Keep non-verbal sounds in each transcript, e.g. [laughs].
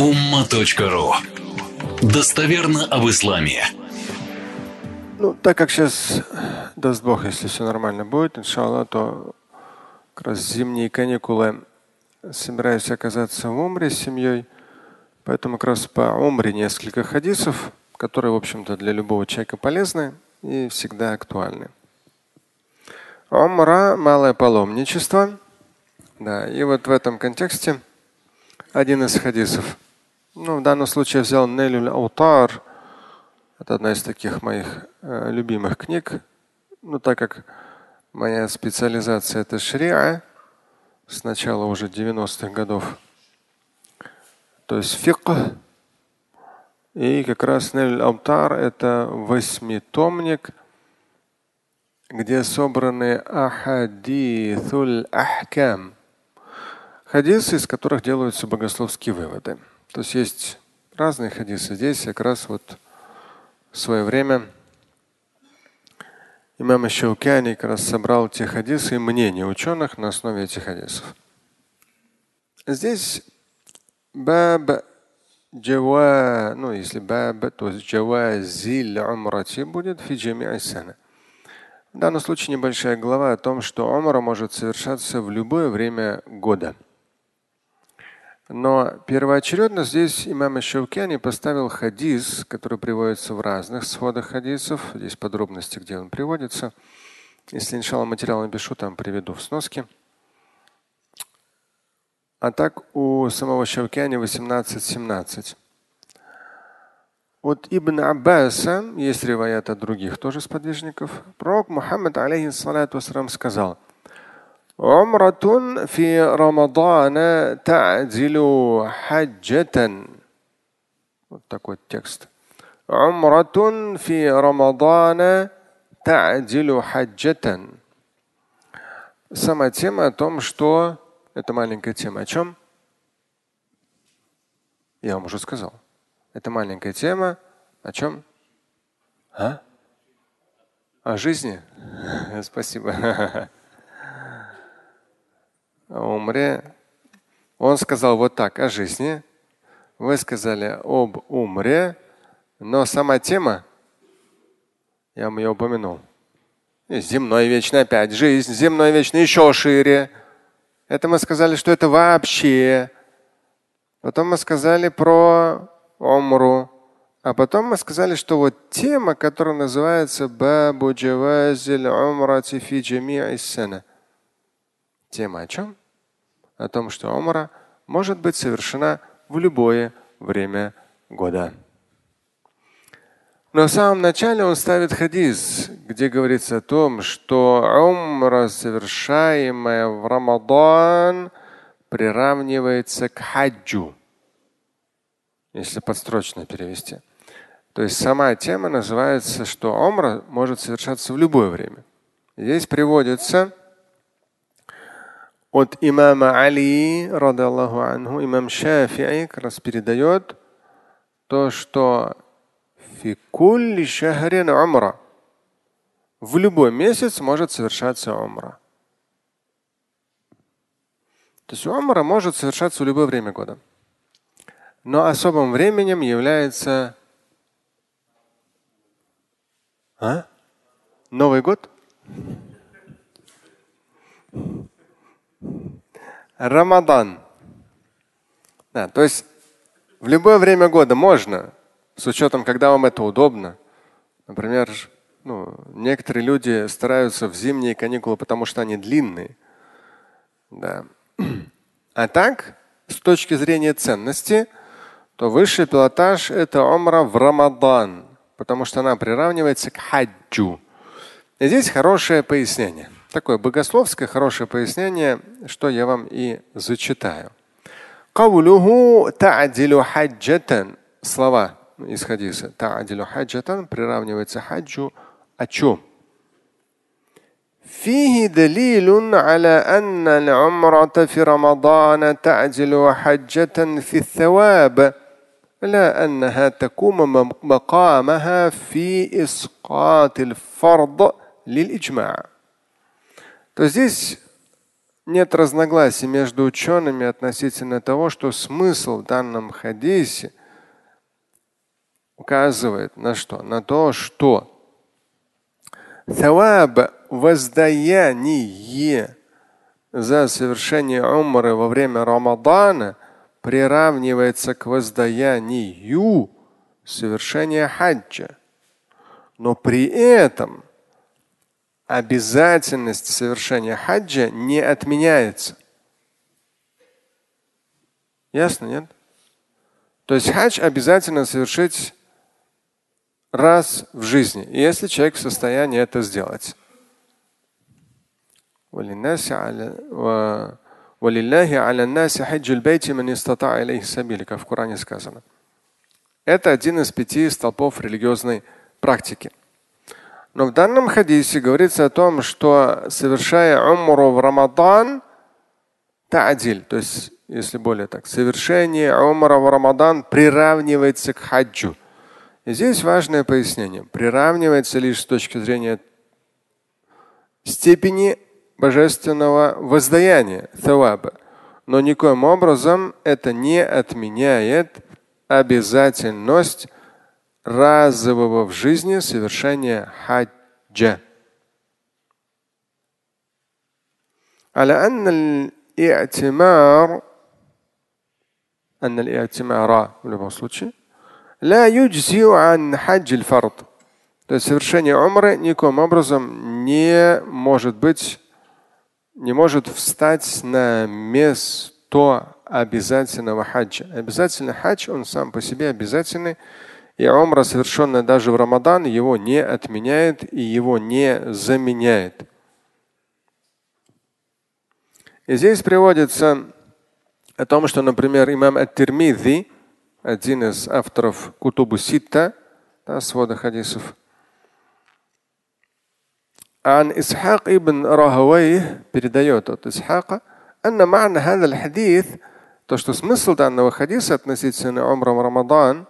umma.ru Достоверно об исламе. Ну, так как сейчас, даст Бог, если все нормально будет, иншаллах, то как раз зимние каникулы собираюсь оказаться в Умре с семьей. Поэтому как раз по Умре несколько хадисов, которые, в общем-то, для любого человека полезны и всегда актуальны. Умра – малое паломничество. Да, и вот в этом контексте один из хадисов. Ну, в данном случае я взял Нелюль Аутар. Это одна из таких моих э, любимых книг. Ну, так как моя специализация это шриа с начала уже 90-х годов. То есть фикх. И как раз Нель Аутар это восьмитомник, где собраны ахадithуль ахкам. Хадисы, из которых делаются богословские выводы. То есть есть разные хадисы. Здесь как раз вот в свое время имам Шаукяни как раз собрал те хадисы и мнения ученых на основе этих хадисов. Здесь баб джава, ну если баб, то джавазиль умрати будет фиджами айсана. В данном случае небольшая глава о том, что умра может совершаться в любое время года. Но первоочередно здесь имам Шаукяни поставил хадис, который приводится в разных сводах хадисов. Здесь подробности, где он приводится. Если иншалла материал напишу, там приведу в сноски. А так у самого Шаукяни 18-17. От Ибн Аббаса, есть реваят от других тоже сподвижников, пророк Мухаммад алейхиссалату сказал – عمرة في رمضان تعدل حجة Вот такой текст. عمرة في رمضان تعدل حجة. Сама тема о том, что это маленькая тема. О чем? Я вам уже сказал. Это маленькая тема. О чем? А? О жизни? [laughs] Спасибо [laughs] умре. Он сказал вот так о жизни. Вы сказали об умре, но сама тема, я вам ее упомянул. Земной вечный опять, жизнь, земной вечный еще шире. Это мы сказали, что это вообще. Потом мы сказали про умру. А потом мы сказали, что вот тема, которая называется Бабу Джавазиль Умрати фи Тема о чем? О том, что умра может быть совершена в любое время года. Но в самом начале он ставит хадис, где говорится о том, что умра, совершаемая в Рамадан, приравнивается к хаджу, если подстрочно перевести. То есть сама тема называется, что умра может совершаться в любое время. Здесь приводится от имама Али, рады Аллаху анху, имам Шафи'и как раз передает то, что фикулли шахрин умра. В любой месяц может совершаться умра. То есть умра может совершаться в любое время года. Но особым временем является а? Новый год? Рамадан. Да, то есть в любое время года можно, с учетом, когда вам это удобно. Например, ну, некоторые люди стараются в зимние каникулы, потому что они длинные. Да. А так, с точки зрения ценности, то высший пилотаж – это омра в Рамадан, потому что она приравнивается к хаджу. И здесь хорошее пояснение – Такое богословское хорошее пояснение, что я вам и зачитаю. Слова из хадиса. Та'адилу хаджатан приравнивается хаджу о чем? فيه دليل على أن العمرة في رمضان تعجل حجة في الثواب لا أنها تقوم مقامها في إسقاط الفرض للإجماع. то здесь нет разногласий между учеными относительно того, что смысл в данном хадисе указывает на что? На то, что Таваб воздаяние за совершение умры во время Рамадана приравнивается к воздаянию совершения хаджа. Но при этом обязательность совершения хаджа не отменяется. Ясно, нет? То есть хадж обязательно совершить раз в жизни, если человек в состоянии это сделать. Как в Коране сказано. Это один из пяти столпов религиозной практики. Но в данном хадисе говорится о том, что совершая умру в Рамадан, та'диль, то есть, если более так, совершение умра в Рамадан приравнивается к хаджу. И здесь важное пояснение. Приравнивается лишь с точки зрения степени божественного воздаяния, таваба. Но никоим образом это не отменяет обязательность разового в жизни совершения хаджа. على أن الاعتمار أن الاعتمار в любом случае لا يجزي عن حج الفرض то есть совершение умры никоим образом не может быть не может встать на место обязательного хаджа. Обязательный хадж, он сам по себе обязательный. И умра, совершенная даже в Рамадан, его не отменяет и его не заменяет. И здесь приводится о том, что, например, имам Ат-Тирмидhi, один из авторов Кутубу Ситта, да, свода хадисов, عن إسحاق ابن راهويه передает от Исхака أن معنى هذا الحديث то, что смысл данного хадиса относительно умра в Рамадан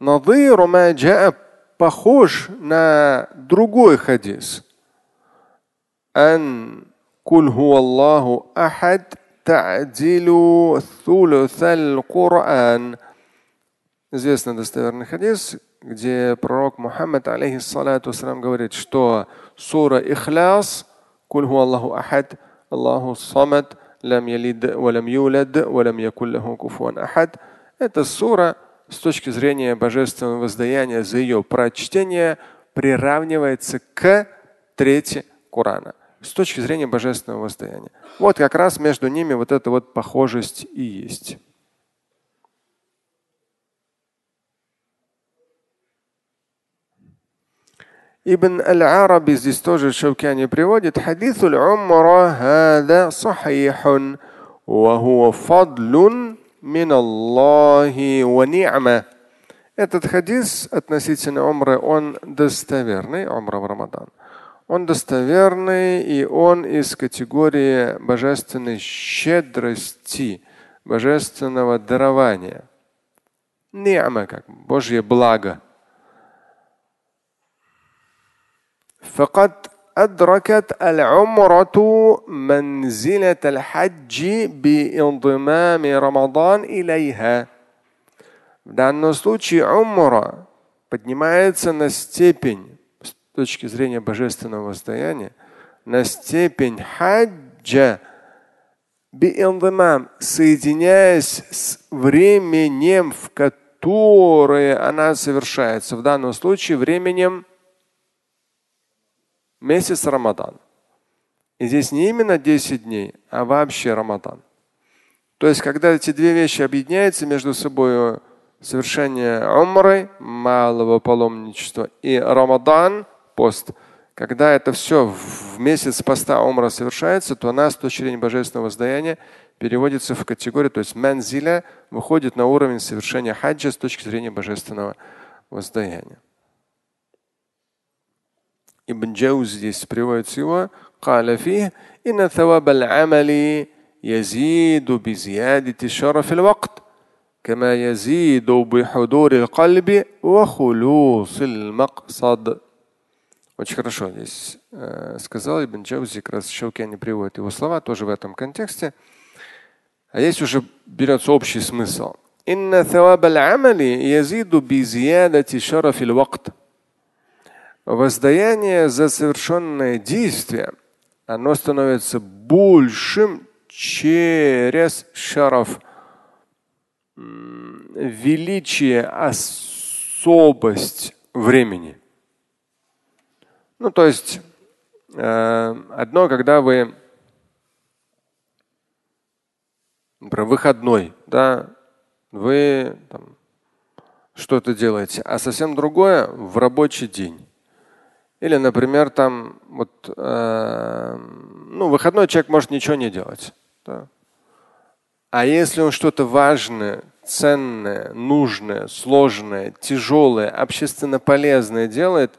نظير Надыру маджа похож на другой хадис. Ан هو الله أحد та'дилу ثلث القرآن. Известный достоверный хадис, где пророк Мухаммад алейхиссалату говорит, что сура Ихляс, куль Аллаху ахад, Аллаху самад, лам ялид, валам юлад, валям якуллаху куфуан ахад. Это сура, с точки зрения божественного воздаяния за ее прочтение приравнивается к трети Корана с точки зрения божественного воздаяния. Вот как раз между ними вот эта вот похожесть и есть. Ибн Аль-Араби здесь тоже Шаукяни приводит. Хадис умра хада сахихун ва фадлун мин Аллахи ва ни'ма. Этот хадис относительно умры, он достоверный, умра в Рамадан. Он достоверный и он из категории божественной щедрости, божественного дарования. Ни'ма, как Божье благо. فقد أدركت العمرة منزلة الحج بانضمام رمضان إليها. В данном случае умра поднимается на степень, с точки зрения божественного возстояния, на степень хаджа бииндимам, соединяясь с временем, в которое она совершается. В данном случае временем месяц Рамадан. И здесь не именно 10 дней, а вообще Рамадан. То есть, когда эти две вещи объединяются между собой, совершение умры, малого паломничества, и Рамадан, пост, когда это все в месяц поста умра совершается, то она с точки зрения божественного воздаяния переводится в категорию, то есть манзиля выходит на уровень совершения хаджа с точки зрения божественного воздаяния. Ибн Джауз здесь приводится его, قال فيه إن ثواب العمل يزيد بزيادة شرف الوقت كما يزيد بحضور القلب وخلوص المقصد Очень хорошо здесь э, сказал Ибн Джаузи, как раз Шаукяни приводит его слова тоже в этом контексте. А есть уже берется общий смысл. إن ثواب العمل يزيد بزيادة شرف الوقت. Воздаяние за совершенное действие, оно становится большим через шараф, величие, особость времени. Ну, то есть э, одно, когда вы например, выходной, да, вы что-то делаете, а совсем другое в рабочий день. Или, например, там вот, э, ну, выходной человек может ничего не делать. Да? А если он что-то важное, ценное, нужное, сложное, тяжелое, общественно полезное делает,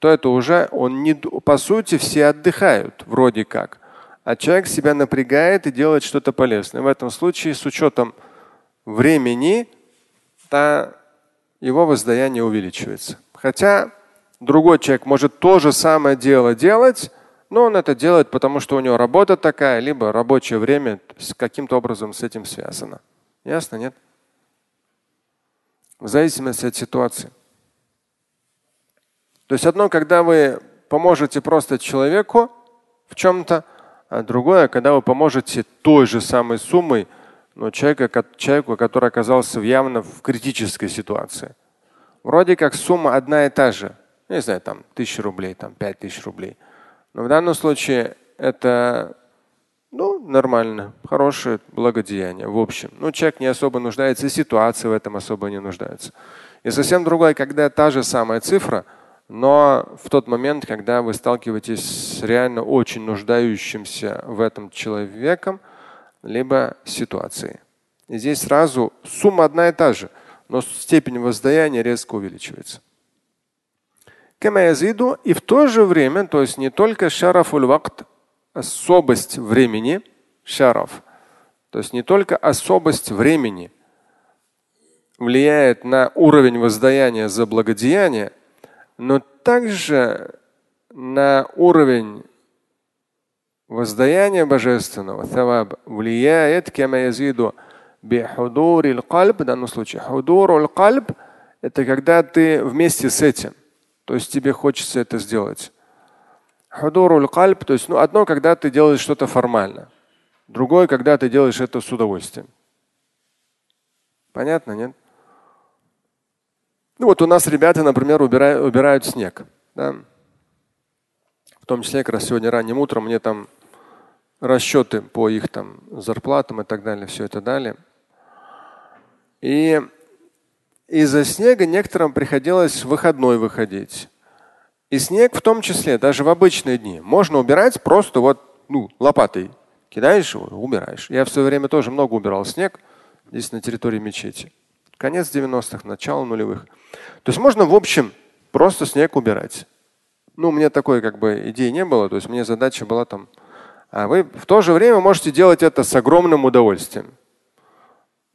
то это уже он не, по сути все отдыхают вроде как, а человек себя напрягает и делает что-то полезное. В этом случае с учетом времени то его воздаяние увеличивается. Хотя другой человек может то же самое дело делать, но он это делает, потому что у него работа такая, либо рабочее время с каким-то образом с этим связано. Ясно, нет? В зависимости от ситуации. То есть одно, когда вы поможете просто человеку в чем-то, а другое, когда вы поможете той же самой суммой но человека, человеку, который оказался явно в критической ситуации. Вроде как сумма одна и та же. Не знаю, там тысяча рублей, там пять тысяч рублей. Но в данном случае это ну, нормально, хорошее благодеяние в общем. Ну, человек не особо нуждается, и ситуация в этом особо не нуждается. И совсем другое, когда та же самая цифра, но в тот момент, когда вы сталкиваетесь с реально очень нуждающимся в этом человеком, либо ситуации. И здесь сразу сумма одна и та же, но степень воздаяния резко увеличивается. И в то же время, то есть не только шарафуль вакт, особость времени, шараф, то есть не только особость времени влияет на уровень воздаяния за благодеяние, но также на уровень воздаяние божественного, таваб, влияет, кема язиду бихудури кальб, в данном случае худуру кальб, это когда ты вместе с этим, то есть тебе хочется это сделать. Худуру кальб, то есть ну, одно, когда ты делаешь что-то формально, другое, когда ты делаешь это с удовольствием. Понятно, нет? Ну вот у нас ребята, например, убирают, убирают снег. Да? В том числе, как раз сегодня ранним утром мне там расчеты по их там зарплатам и так далее, все это дали. И из-за снега некоторым приходилось в выходной выходить. И снег в том числе, даже в обычные дни, можно убирать просто вот ну, лопатой. Кидаешь его, убираешь. Я в свое время тоже много убирал снег здесь на территории мечети. Конец 90-х, начало нулевых. То есть можно, в общем, просто снег убирать. Ну, у меня такой как бы идеи не было. То есть мне задача была там. А вы в то же время можете делать это с огромным удовольствием.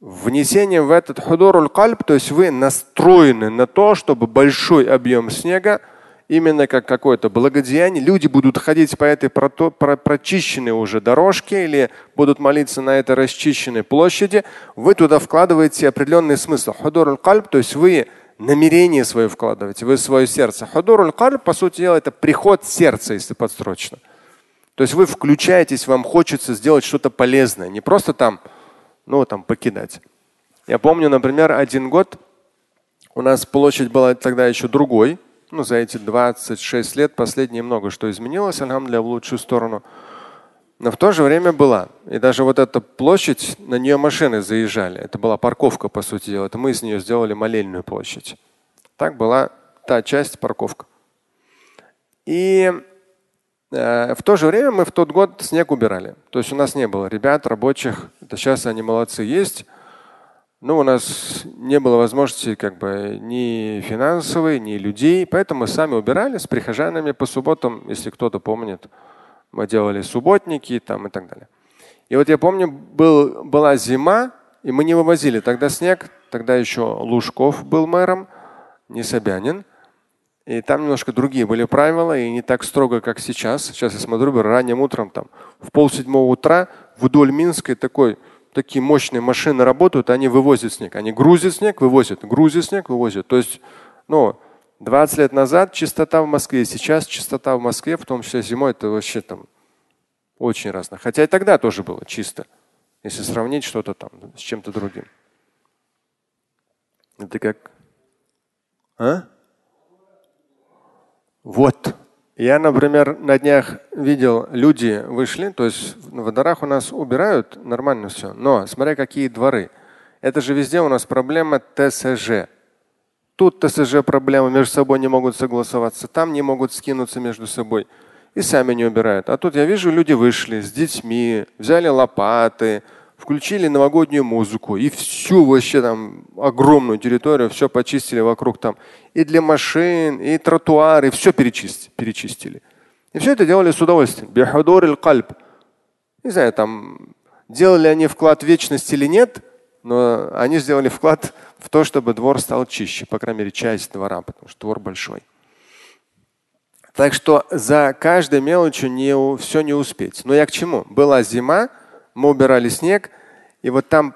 Внесение в этот худоруль кальб, то есть вы настроены на то, чтобы большой объем снега, именно как какое-то благодеяние, люди будут ходить по этой прото, про, прочищенной уже дорожке или будут молиться на этой расчищенной площади, вы туда вкладываете определенный смысл. Худоруль кальб, то есть вы намерение свое вкладываете, вы свое сердце. Худуруль кальб, по сути дела, это приход сердца, если подстрочно. То есть вы включаетесь, вам хочется сделать что-то полезное, не просто там, ну, там покидать. Я помню, например, один год у нас площадь была тогда еще другой. Ну, за эти 26 лет последние много что изменилось, алхамдуля, в лучшую сторону. Но в то же время была. И даже вот эта площадь, на нее машины заезжали. Это была парковка, по сути дела. Это мы из нее сделали молельную площадь. Так была та часть парковка. И в то же время мы в тот год снег убирали. То есть у нас не было ребят, рабочих. Это сейчас они молодцы есть. Но у нас не было возможности как бы ни финансовой, ни людей. Поэтому мы сами убирали с прихожанами по субботам, если кто-то помнит. Мы делали субботники там и так далее. И вот я помню, был, была зима, и мы не вывозили тогда снег. Тогда еще Лужков был мэром, не Собянин. И там немножко другие были правила, и не так строго, как сейчас. Сейчас я смотрю, ранним утром, там, в полседьмого утра вдоль Минска такой, такие мощные машины работают, они вывозят снег. Они грузят снег, вывозят, грузят снег, вывозят. То есть, ну, 20 лет назад чистота в Москве, сейчас чистота в Москве, в том числе зимой, это вообще там очень разно. Хотя и тогда тоже было чисто, если сравнить что-то там с чем-то другим. Это как? А? Вот. Я, например, на днях видел, люди вышли, то есть в дворах у нас убирают нормально все, но смотря какие дворы. Это же везде у нас проблема ТСЖ. Тут ТСЖ проблема, между собой не могут согласоваться, там не могут скинуться между собой и сами не убирают. А тут я вижу, люди вышли с детьми, взяли лопаты, включили новогоднюю музыку и всю вообще там огромную территорию, все почистили вокруг там. И для машин, и тротуары, все перечистили. перечистили. И все это делали с удовольствием. Не знаю, там делали они вклад в вечность или нет, но они сделали вклад в то, чтобы двор стал чище, по крайней мере, часть двора, потому что двор большой. Так что за каждой мелочью не, все не успеть. Но я к чему? Была зима, мы убирали снег, и вот там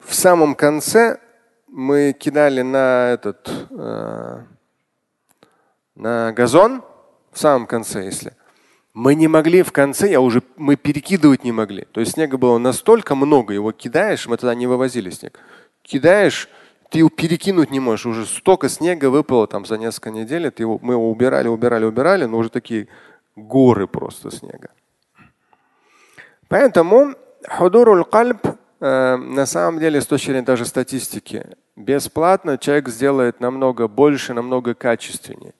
в самом конце мы кидали на этот э, на газон, в самом конце, если. Мы не могли в конце, я уже мы перекидывать не могли. То есть снега было настолько много, его кидаешь, мы тогда не вывозили снег. Кидаешь, ты его перекинуть не можешь. Уже столько снега выпало там за несколько недель. Ты его, мы его убирали, убирали, убирали, но уже такие горы просто снега. Поэтому худурул кальб э, на самом деле с точки зрения даже статистики бесплатно человек сделает намного больше, намного качественнее.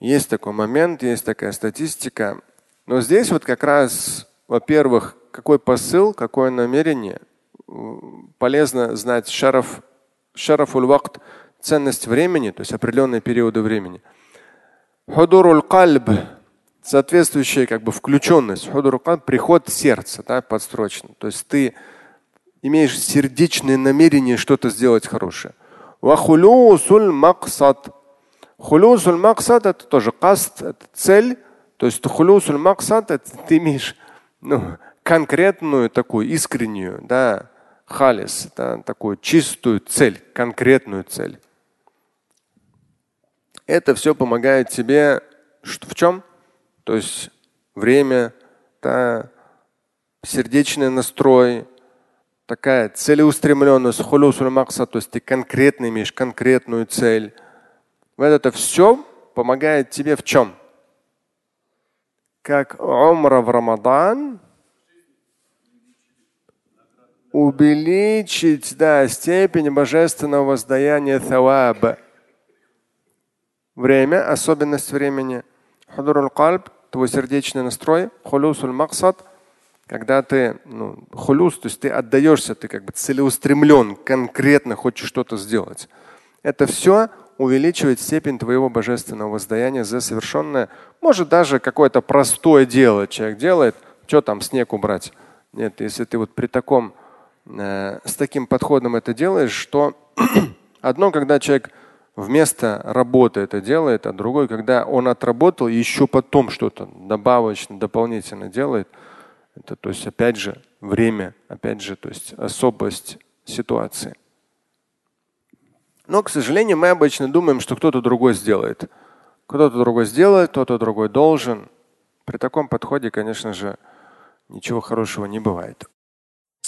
Есть такой момент, есть такая статистика. Но здесь вот как раз, во-первых, какой посыл, какое намерение. Полезно знать шараф, шарафуль вакт, ценность времени, то есть определенные периоды времени. Худурул кальб, соответствующая как бы включенность, приход сердца, да, подстрочно. То есть ты имеешь сердечное намерение что-то сделать хорошее. Вахулюсуль максад. Хулюсуль максад это тоже каст, это цель. То есть хулюсуль максад это ты имеешь ну, конкретную такую искреннюю, да, халис, да, такую чистую цель, конкретную цель. Это все помогает тебе в чем? То есть время, да, сердечный настрой, такая целеустремленность, хулюсуль макса, то есть ты конкретно имеешь конкретную цель. Вот это все помогает тебе в чем? Как умра в Рамадан, увеличить да, степень божественного воздаяния таваба. Время, особенность времени – Худурул кальб, твой сердечный настрой, хулюсуль максад, когда ты ну, хулюс, то есть ты отдаешься, ты как бы целеустремлен, конкретно хочешь что-то сделать. Это все увеличивает степень твоего божественного воздаяния за совершенное, может даже какое-то простое дело человек делает, что там снег убрать. Нет, если ты вот при таком, э, с таким подходом это делаешь, что [clears throat] одно, когда человек вместо работы это делает, а другой, когда он отработал, еще потом что-то добавочно, дополнительно делает. Это, то есть, опять же, время, опять же, то есть особость ситуации. Но, к сожалению, мы обычно думаем, что кто-то другой сделает. Кто-то другой сделает, кто-то другой должен. При таком подходе, конечно же, ничего хорошего не бывает.